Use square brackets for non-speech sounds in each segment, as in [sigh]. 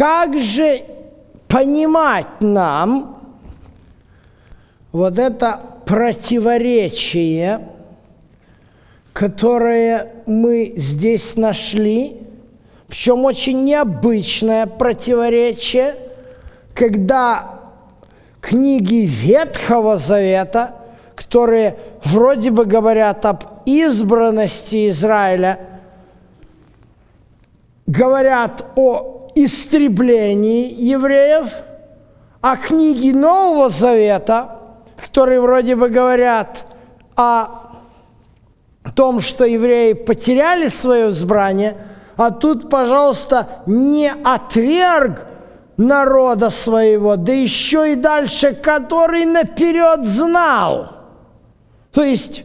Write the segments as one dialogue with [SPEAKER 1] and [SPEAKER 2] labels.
[SPEAKER 1] как же понимать нам вот это противоречие, которое мы здесь нашли, причем очень необычное противоречие, когда книги Ветхого Завета, которые вроде бы говорят об избранности Израиля, говорят о истреблении евреев, а книги Нового Завета, которые вроде бы говорят о том, что евреи потеряли свое избрание, а тут, пожалуйста, не отверг народа своего, да еще и дальше, который наперед знал. То есть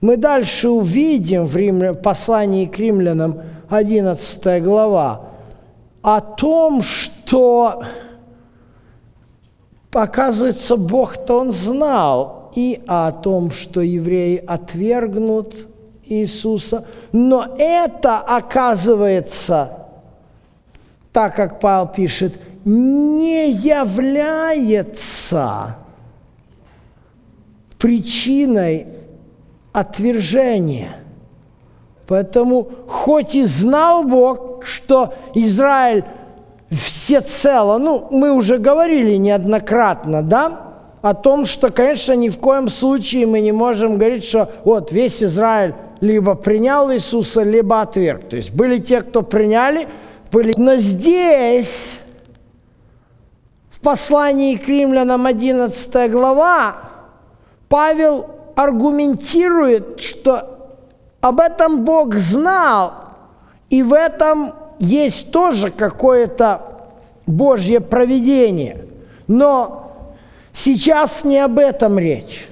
[SPEAKER 1] мы дальше увидим в Римля... послании к римлянам 11 глава, о том, что, оказывается, Бог-то Он знал и о том, что евреи отвергнут Иисуса, но это, оказывается, так как Павел пишет, не является причиной отвержения – Поэтому хоть и знал Бог, что Израиль всецело, ну, мы уже говорили неоднократно, да, о том, что, конечно, ни в коем случае мы не можем говорить, что вот весь Израиль либо принял Иисуса, либо отверг. То есть были те, кто приняли, были... Но здесь, в послании к римлянам 11 глава, Павел аргументирует, что об этом Бог знал, и в этом есть тоже какое-то Божье провидение. Но сейчас не об этом речь.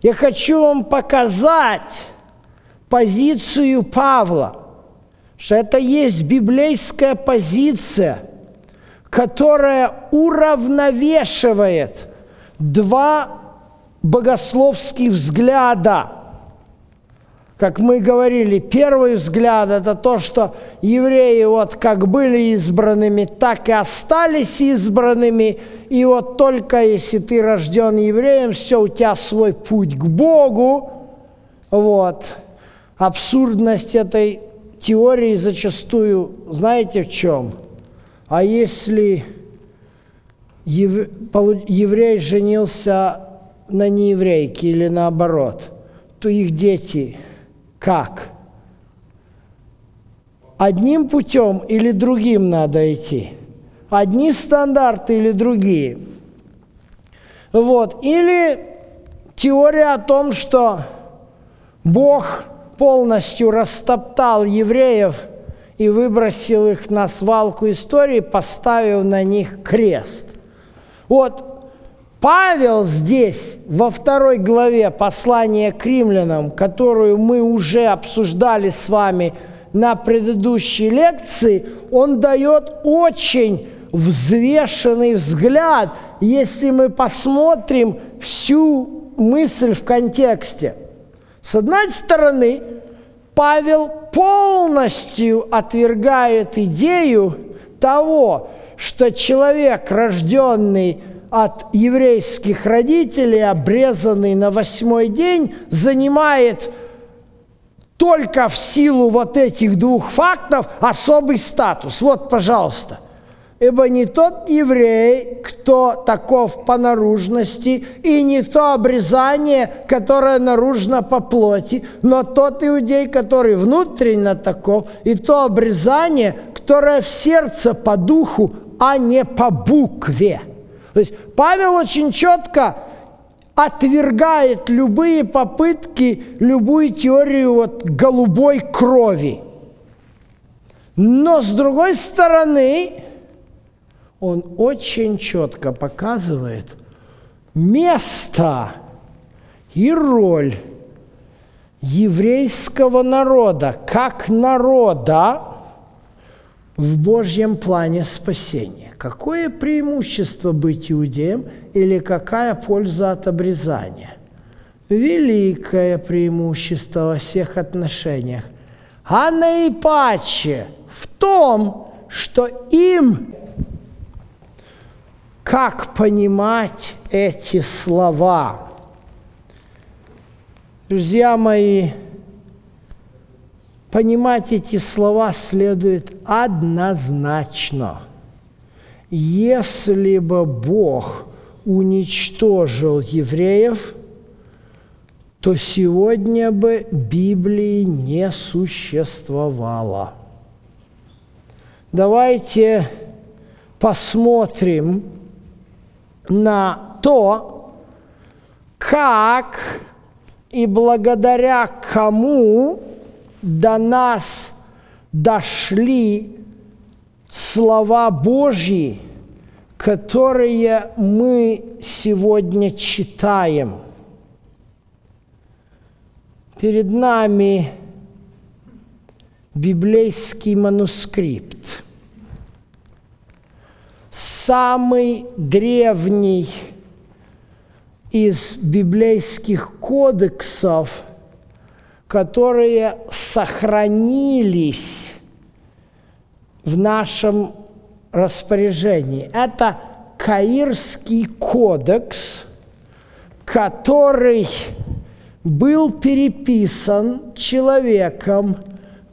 [SPEAKER 1] Я хочу вам показать позицию Павла, что это есть библейская позиция, которая уравновешивает два богословских взгляда – как мы говорили, первый взгляд – это то, что евреи вот как были избранными, так и остались избранными. И вот только если ты рожден евреем, все, у тебя свой путь к Богу. Вот. Абсурдность этой теории зачастую, знаете в чем? А если еврей женился на нееврейке или наоборот, то их дети – как? Одним путем или другим надо идти? Одни стандарты или другие? Вот. Или теория о том, что Бог полностью растоптал евреев и выбросил их на свалку истории, поставив на них крест. Вот Павел здесь, во второй главе послания к римлянам, которую мы уже обсуждали с вами на предыдущей лекции, он дает очень взвешенный взгляд, если мы посмотрим всю мысль в контексте. С одной стороны, Павел полностью отвергает идею того, что человек, рожденный от еврейских родителей, обрезанный на восьмой день, занимает только в силу вот этих двух фактов особый статус. Вот, пожалуйста. Ибо не тот еврей, кто таков по наружности, и не то обрезание, которое наружно по плоти, но тот иудей, который внутренне таков, и то обрезание, которое в сердце по духу, а не по букве – то есть Павел очень четко отвергает любые попытки, любую теорию вот голубой крови. Но с другой стороны, он очень четко показывает место и роль еврейского народа как народа в Божьем плане спасения. Какое преимущество быть иудеем или какая польза от обрезания? великое преимущество во всех отношениях, а наипаче в том, что им как понимать эти слова. Друзья мои, понимать эти слова следует однозначно. Если бы Бог уничтожил евреев, то сегодня бы Библии не существовало. Давайте посмотрим на то, как и благодаря кому до нас дошли слова Божьи, которые мы сегодня читаем. Перед нами библейский манускрипт. Самый древний из библейских кодексов, которые сохранились в нашем распоряжении. Это Каирский кодекс, который был переписан человеком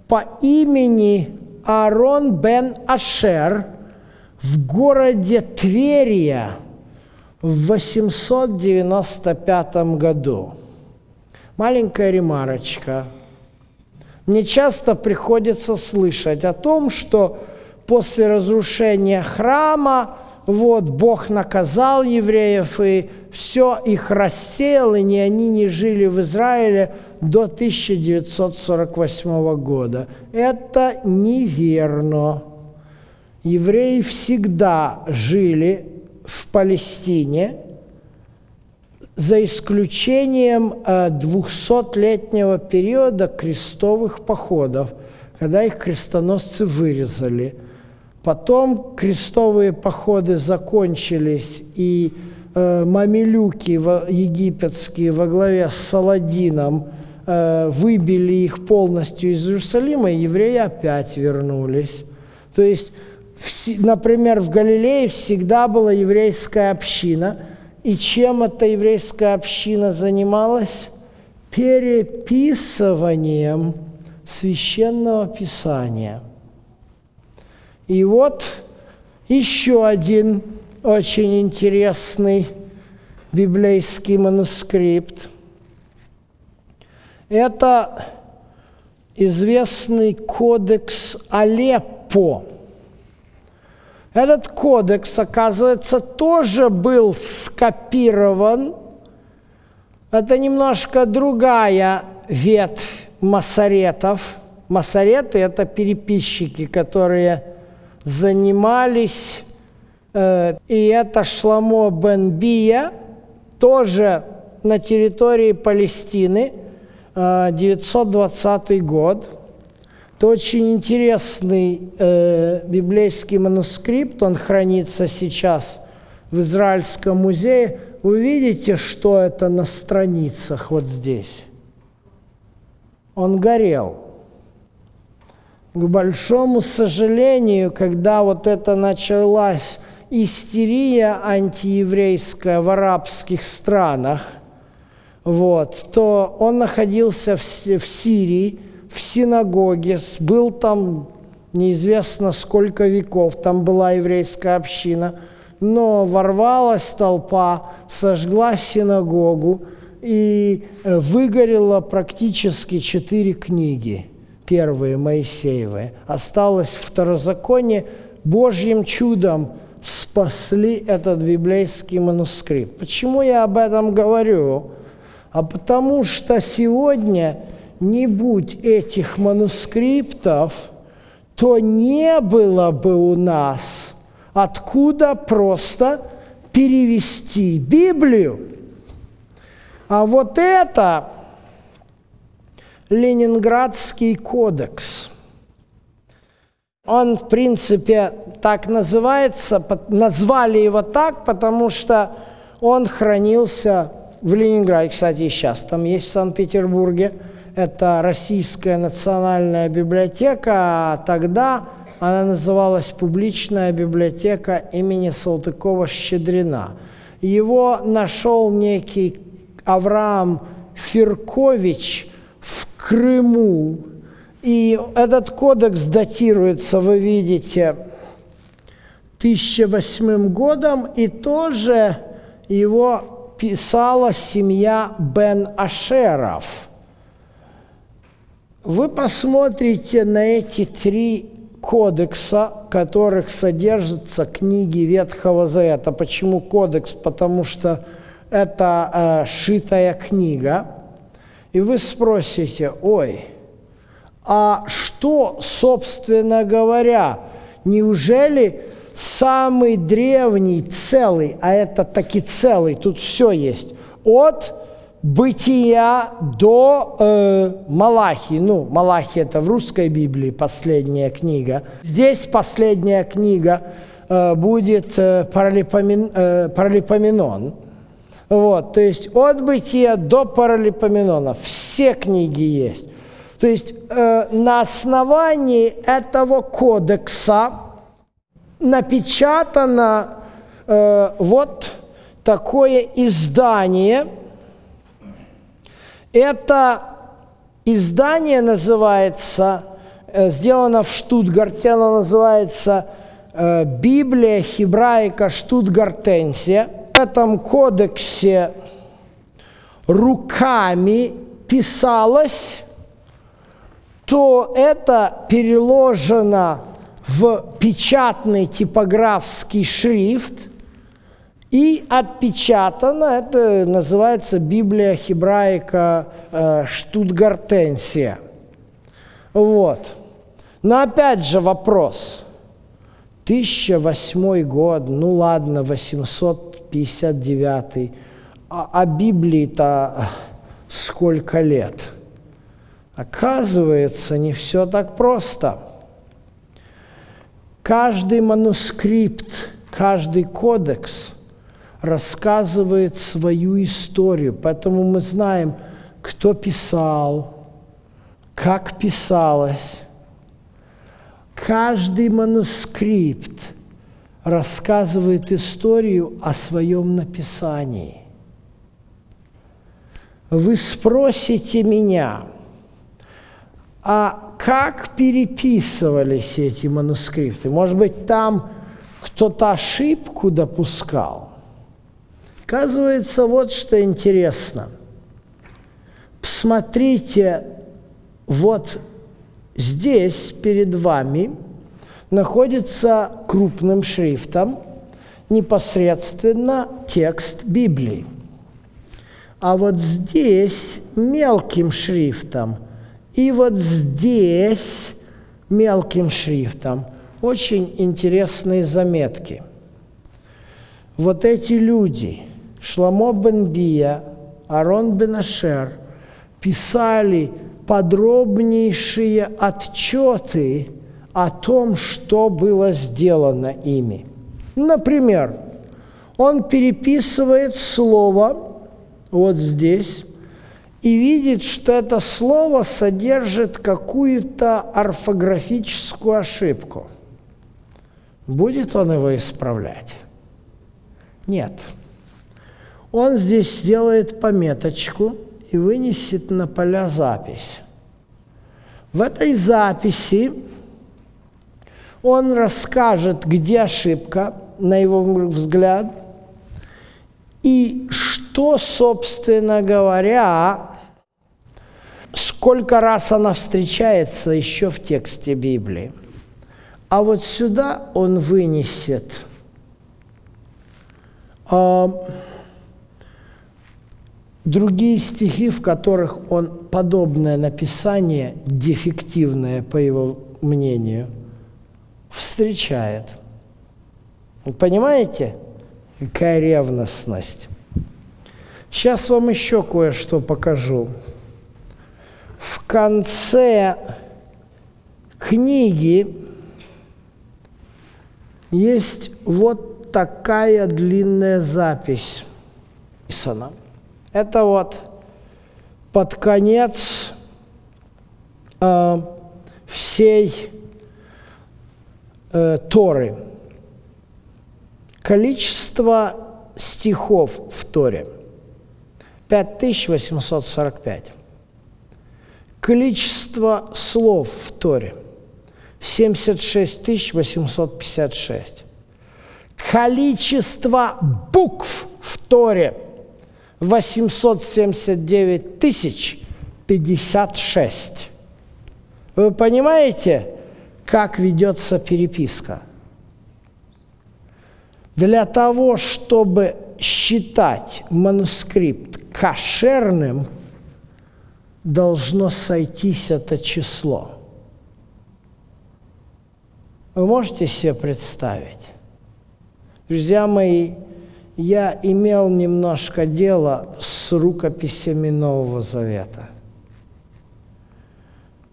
[SPEAKER 1] по имени Аарон бен Ашер в городе Тверия – в 895 году. Маленькая ремарочка. Мне часто приходится слышать о том, что после разрушения храма вот Бог наказал евреев, и все их рассеял, и не они не жили в Израиле до 1948 года. Это неверно. Евреи всегда жили в Палестине, за исключением 200-летнего э, периода крестовых походов, когда их крестоносцы вырезали. Потом крестовые походы закончились, и э, мамилюки египетские во главе с Саладином э, выбили их полностью из Иерусалима, и евреи опять вернулись. То есть например, в Галилее всегда была еврейская община. И чем эта еврейская община занималась? Переписыванием священного писания. И вот еще один очень интересный библейский манускрипт. Это известный кодекс Алеппо – этот кодекс, оказывается, тоже был скопирован. Это немножко другая ветвь масоретов. Масореты – это переписчики, которые занимались, э, и это Шламо бен Бия, тоже на территории Палестины, э, 920 год – это очень интересный э, библейский манускрипт, он хранится сейчас в Израильском музее. Вы видите, что это на страницах вот здесь? Он горел. К большому сожалению, когда вот это началась истерия антиеврейская в арабских странах, вот, то он находился в, в Сирии, в синагоге, был там неизвестно сколько веков, там была еврейская община, но ворвалась толпа, сожгла синагогу и э, выгорело практически четыре книги, первые Моисеевы. Осталось второзаконие, Божьим чудом спасли этот библейский манускрипт. Почему я об этом говорю? А потому что сегодня не будь этих манускриптов, то не было бы у нас откуда просто перевести Библию. А вот это Ленинградский кодекс. Он, в принципе, так называется, назвали его так, потому что он хранился в Ленинграде, кстати, сейчас там есть в Санкт-Петербурге. Это Российская национальная библиотека, а тогда она называлась Публичная библиотека имени Салтыкова-Щедрина. Его нашел некий Авраам Фиркович в Крыму. И этот кодекс датируется, вы видите, 1008 годом, и тоже его писала семья Бен Ашеров. Вы посмотрите на эти три кодекса, которых содержатся книги Ветхого Завета. Почему кодекс? Потому что это э, шитая книга. И вы спросите, ой, а что, собственно говоря, неужели самый древний целый, а это таки целый, тут все есть, от бытия до э, Малахи. Ну, Малахи это в русской Библии последняя книга. Здесь последняя книга э, будет э, Паралипомен, э, Паралипоменон. Вот, то есть от бытия до Паралипоменона все книги есть. То есть э, на основании этого кодекса напечатано э, вот такое издание. Это издание называется, э, сделано в Штутгарте, оно называется э, «Библия хебраика Штутгартенсия». В этом кодексе руками писалось, то это переложено в печатный типографский шрифт и отпечатано, это называется Библия хебраика э, Штутгартенсия. Вот. Но опять же вопрос. 1008 год, ну ладно, 859. А, а Библии-то сколько лет? Оказывается, не все так просто – Каждый манускрипт, каждый кодекс рассказывает свою историю, поэтому мы знаем, кто писал, как писалось. Каждый манускрипт рассказывает историю о своем написании. Вы спросите меня – а как переписывались эти манускрипты? Может быть, там кто-то ошибку допускал? Оказывается, вот что интересно. Посмотрите, вот здесь перед вами находится крупным шрифтом непосредственно текст Библии. А вот здесь мелким шрифтом – и вот здесь мелким шрифтом очень интересные заметки. Вот эти люди, Шламо бен Бия, Арон бен Ашер, писали подробнейшие отчеты о том, что было сделано ими. Например, он переписывает слово вот здесь, и видит, что это слово содержит какую-то орфографическую ошибку. Будет он его исправлять? Нет. Он здесь сделает пометочку и вынесет на поля запись. В этой записи он расскажет, где ошибка, на его взгляд, и что, собственно говоря, сколько раз она встречается еще в тексте Библии. А вот сюда он вынесет э, другие стихи, в которых он подобное написание, дефективное, по его мнению, встречает. Вы понимаете, какая ревностность? Сейчас вам еще кое-что покажу в конце книги есть вот такая длинная запись. Это вот под конец э, всей э, Торы. Количество стихов в Торе – 5845. Количество слов в Торе – 76 856. Количество букв в Торе – 879 тысяч 56. Вы понимаете, как ведется переписка? Для того, чтобы считать манускрипт кошерным, должно сойтись это число. Вы можете себе представить? Друзья мои, я имел немножко дело с рукописями Нового Завета.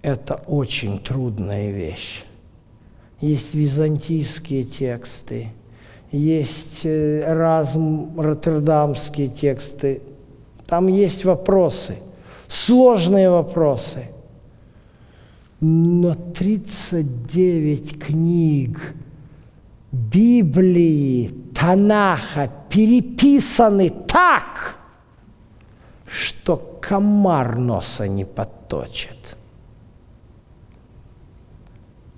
[SPEAKER 1] Это очень трудная вещь. Есть византийские тексты, есть э, разм роттердамские тексты. Там есть вопросы, сложные вопросы. Но 39 книг Библии, Танаха переписаны так, что комар носа не подточит.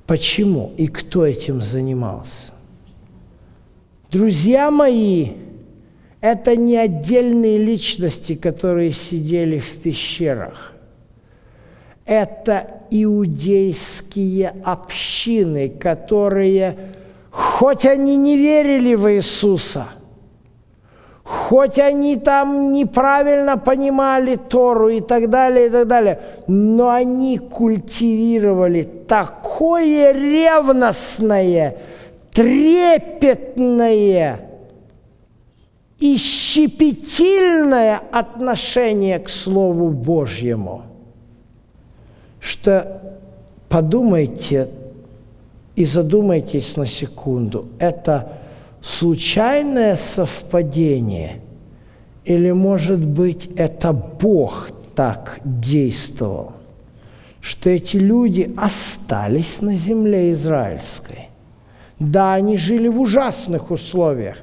[SPEAKER 1] Почему и кто этим занимался? Друзья мои, это не отдельные личности, которые сидели в пещерах. Это иудейские общины, которые, хоть они не верили в Иисуса, хоть они там неправильно понимали Тору и так далее, и так далее, но они культивировали такое ревностное, трепетное и щепетильное отношение к Слову Божьему, что подумайте и задумайтесь на секунду, это случайное совпадение или, может быть, это Бог так действовал, что эти люди остались на земле израильской? Да, они жили в ужасных условиях.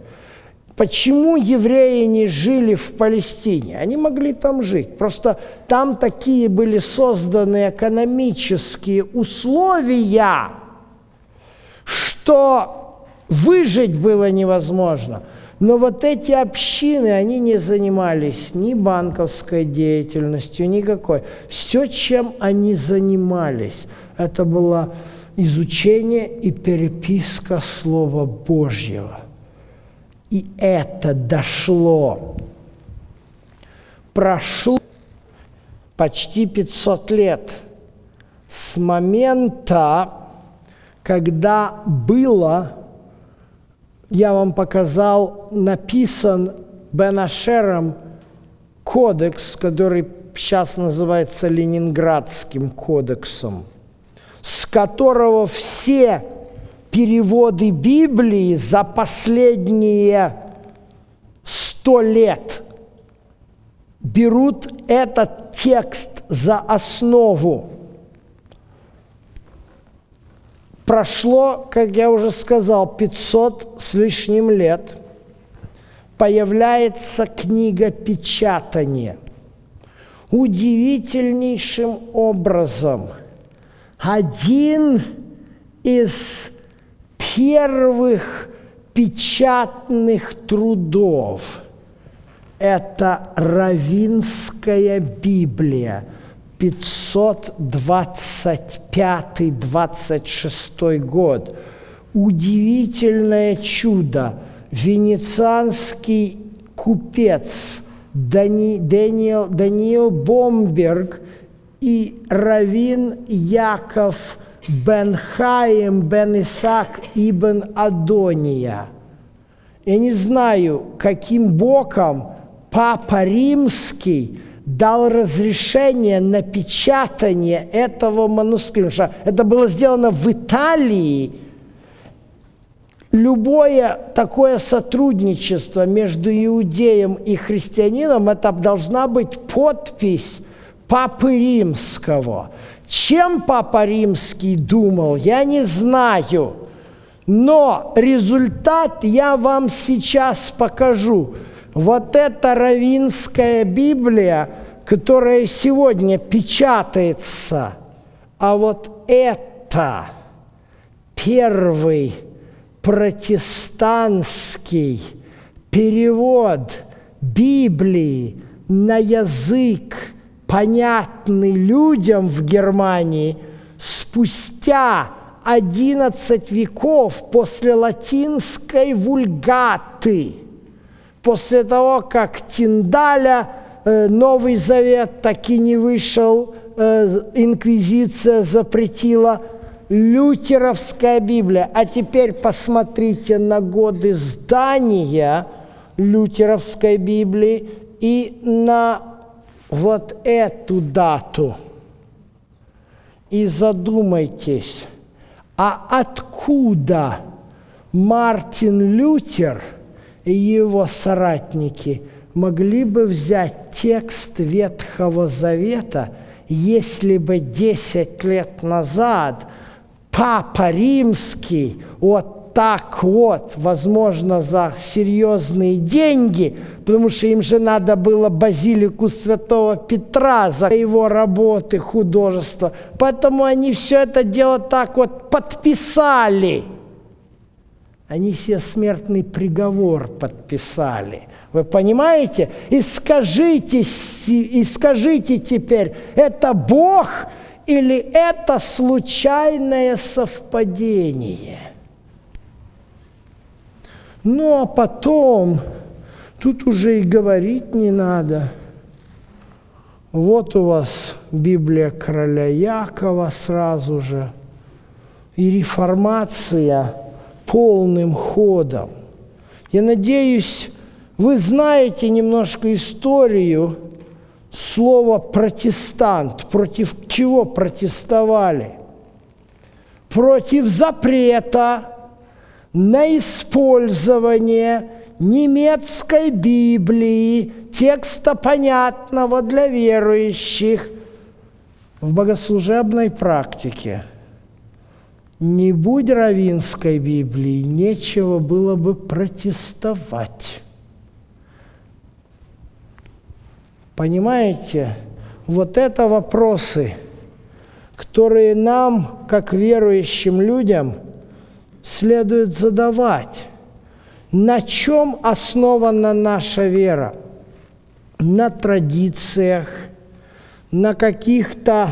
[SPEAKER 1] Почему евреи не жили в Палестине? Они могли там жить. Просто там такие были созданы экономические условия, что выжить было невозможно. Но вот эти общины, они не занимались ни банковской деятельностью, никакой. Все, чем они занимались, это было изучение и переписка Слова Божьего. И это дошло. Прошло почти 500 лет с момента, когда было, я вам показал, написан Бенашером кодекс, который сейчас называется Ленинградским кодексом – с которого все переводы Библии за последние сто лет берут этот текст за основу. Прошло, как я уже сказал, 500 с лишним лет. Появляется книга печатания. Удивительнейшим образом – один из первых печатных трудов – это Равинская Библия, 525-26 год. Удивительное чудо. Венецианский купец Дани, Даниил, Даниил Бомберг – и Равин Яков бен Хаим бен Исаак ибн Адония. Я не знаю, каким боком Папа Римский дал разрешение на печатание этого манускрипта. Это было сделано в Италии любое такое сотрудничество между иудеем и христианином, это должна быть подпись Папы Римского. Чем Папа Римский думал, я не знаю. Но результат я вам сейчас покажу. Вот эта равинская Библия, которая сегодня печатается, а вот это первый протестантский перевод Библии на язык, понятный людям в Германии, спустя 11 веков после латинской вульгаты, после того, как Тиндаля э, Новый Завет так и не вышел, э, инквизиция запретила – лютеровская Библия. А теперь посмотрите на годы здания лютеровской Библии и на вот эту дату. И задумайтесь, а откуда Мартин Лютер и его соратники могли бы взять текст Ветхого Завета, если бы 10 лет назад – Папа Римский вот так вот, возможно, за серьезные деньги, потому что им же надо было базилику святого Петра за его работы, художество. Поэтому они все это дело так вот подписали. Они себе смертный приговор подписали. Вы понимаете? И скажите, и скажите теперь, это Бог – или это случайное совпадение? Ну а потом, тут уже и говорить не надо. Вот у вас Библия короля Якова сразу же. И реформация полным ходом. Я надеюсь, вы знаете немножко историю слово «протестант». Против чего протестовали? Против запрета на использование немецкой Библии, текста понятного для верующих в богослужебной практике. Не будь равинской Библии, нечего было бы протестовать. Понимаете, вот это вопросы, которые нам, как верующим людям, следует задавать. На чем основана наша вера? На традициях, на каких-то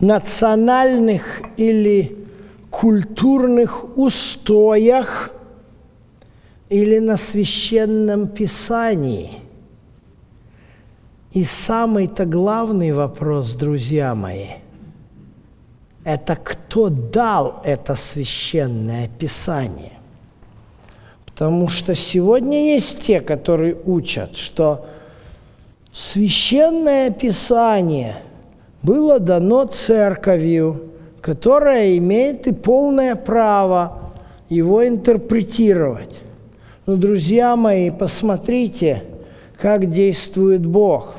[SPEAKER 1] национальных или культурных устоях – или на священном писании. И самый-то главный вопрос, друзья мои, это кто дал это священное писание. Потому что сегодня есть те, которые учат, что священное писание было дано церковью, которая имеет и полное право его интерпретировать. Но, друзья мои, посмотрите, как действует Бог.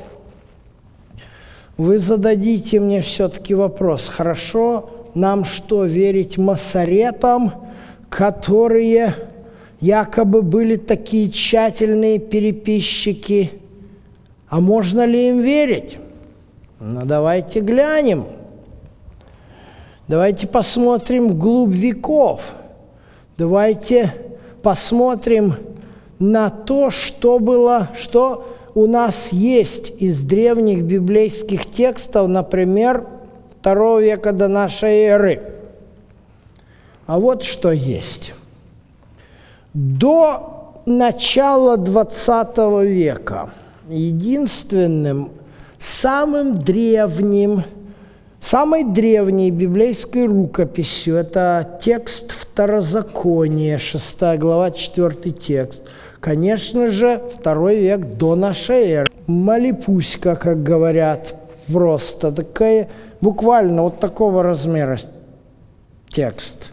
[SPEAKER 1] Вы зададите мне все-таки вопрос, хорошо, нам что, верить масоретам, которые якобы были такие тщательные переписчики? А можно ли им верить? Ну, давайте глянем. Давайте посмотрим вглубь веков. Давайте посмотрим на то, что было, что у нас есть из древних библейских текстов, например, второго века до нашей эры. А вот что есть. До начала 20 века единственным, самым древним – Самой древней библейской рукописью это текст Второзакония, 6 глава, 4 текст. Конечно же, второй век до нашей эры. Малипуська, как говорят, просто такая, буквально вот такого размера текст,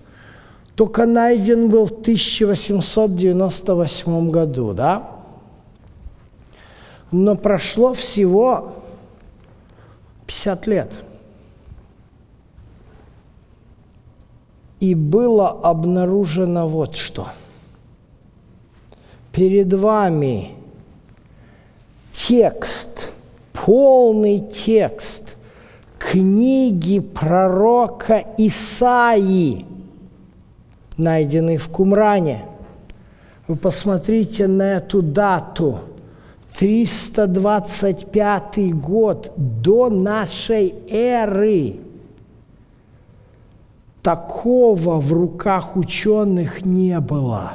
[SPEAKER 1] только найден был в 1898 году, да? Но прошло всего 50 лет. И было обнаружено вот что. Перед вами текст, полный текст книги пророка Исаии, найденный в Кумране. Вы посмотрите на эту дату. 325 год до нашей эры. Такого в руках ученых не было.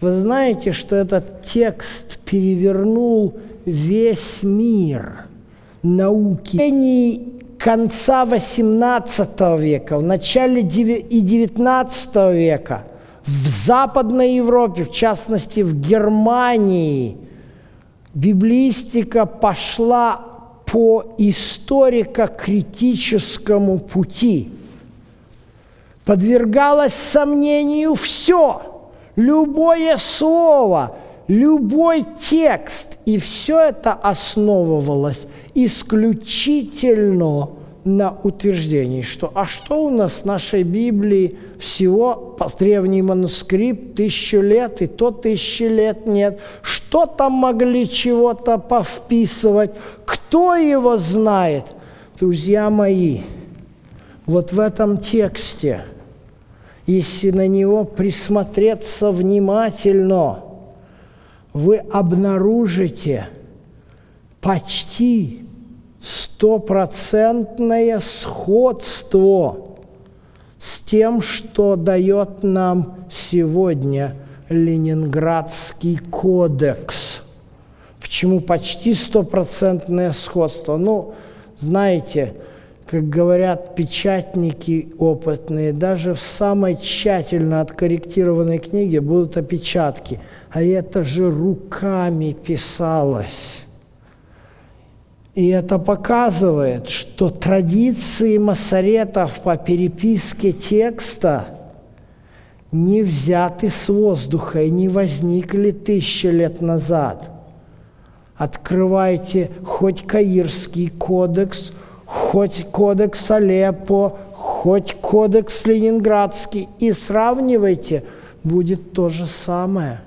[SPEAKER 1] Вы знаете, что этот текст перевернул весь мир науки. Конца XVIII века, в начале и XIX века в Западной Европе, в частности в Германии, библистика пошла по историко-критическому пути. Подвергалось сомнению все – любое слово, любой текст. И все это основывалось исключительно на утверждении, что а что у нас в нашей Библии всего древний манускрипт тысячу лет, и то тысячи лет нет. Что там могли чего-то повписывать? Кто его знает? Друзья мои, вот в этом тексте – если на него присмотреться внимательно, вы обнаружите почти стопроцентное сходство с тем, что дает нам сегодня Ленинградский кодекс. Почему почти стопроцентное сходство? Ну, знаете, как говорят печатники опытные, даже в самой тщательно откорректированной книге будут опечатки. А это же руками писалось. И это показывает, что традиции масоретов по переписке текста не взяты с воздуха и не возникли тысячи лет назад. Открывайте хоть Каирский кодекс – хоть кодекс Алеппо, хоть кодекс Ленинградский, и сравнивайте, будет то же самое.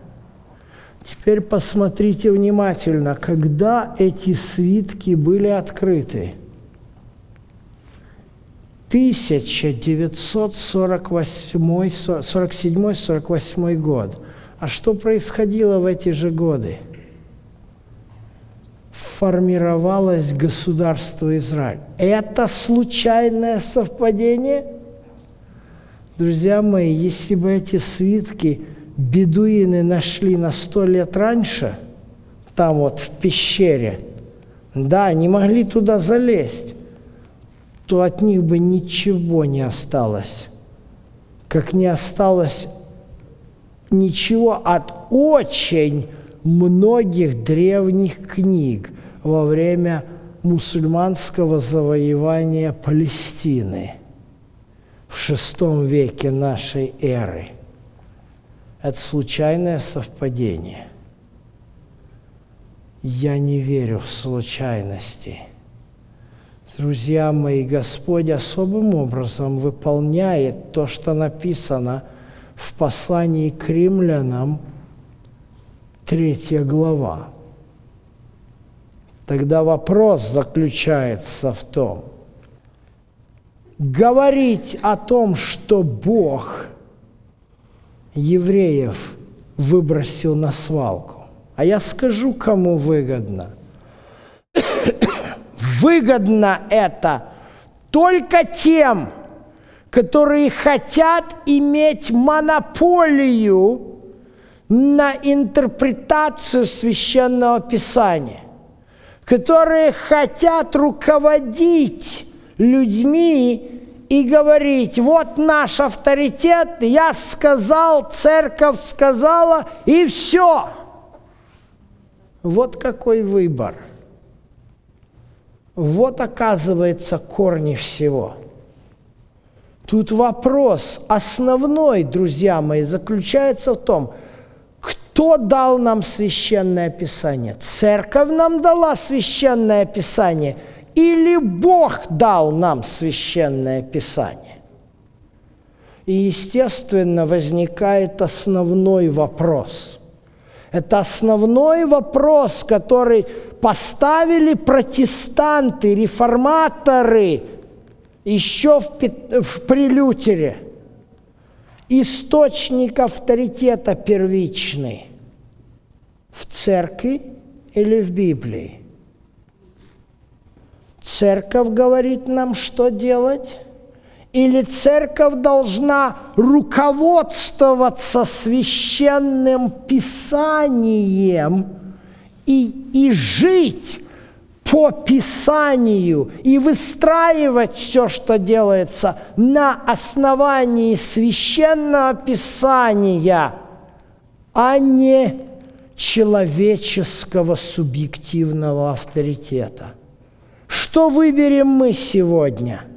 [SPEAKER 1] Теперь посмотрите внимательно, когда эти свитки были открыты. 1947-48 год. А что происходило в эти же годы? формировалось государство Израиль. Это случайное совпадение? Друзья мои, если бы эти свитки бедуины нашли на сто лет раньше, там вот в пещере, да, не могли туда залезть, то от них бы ничего не осталось. Как не осталось ничего от очень многих древних книг во время мусульманского завоевания Палестины в шестом веке нашей эры. Это случайное совпадение. Я не верю в случайности. Друзья мои, Господь особым образом выполняет то, что написано в послании к римлянам – третья глава. Тогда вопрос заключается в том, говорить о том, что Бог евреев выбросил на свалку. А я скажу, кому выгодно. [coughs] выгодно это только тем, которые хотят иметь монополию на интерпретацию священного писания, которые хотят руководить людьми и говорить, вот наш авторитет, я сказал, церковь сказала, и все. Вот какой выбор. Вот оказывается корни всего. Тут вопрос основной, друзья мои, заключается в том, кто дал нам священное писание? Церковь нам дала священное писание или Бог дал нам священное писание? И, естественно, возникает основной вопрос. Это основной вопрос, который поставили протестанты, реформаторы еще в, в прелютере. Источник авторитета первичный в церкви или в Библии. Церковь говорит нам, что делать, или церковь должна руководствоваться священным писанием и, и жить по Писанию и выстраивать все, что делается на основании священного Писания, а не человеческого субъективного авторитета. Что выберем мы сегодня –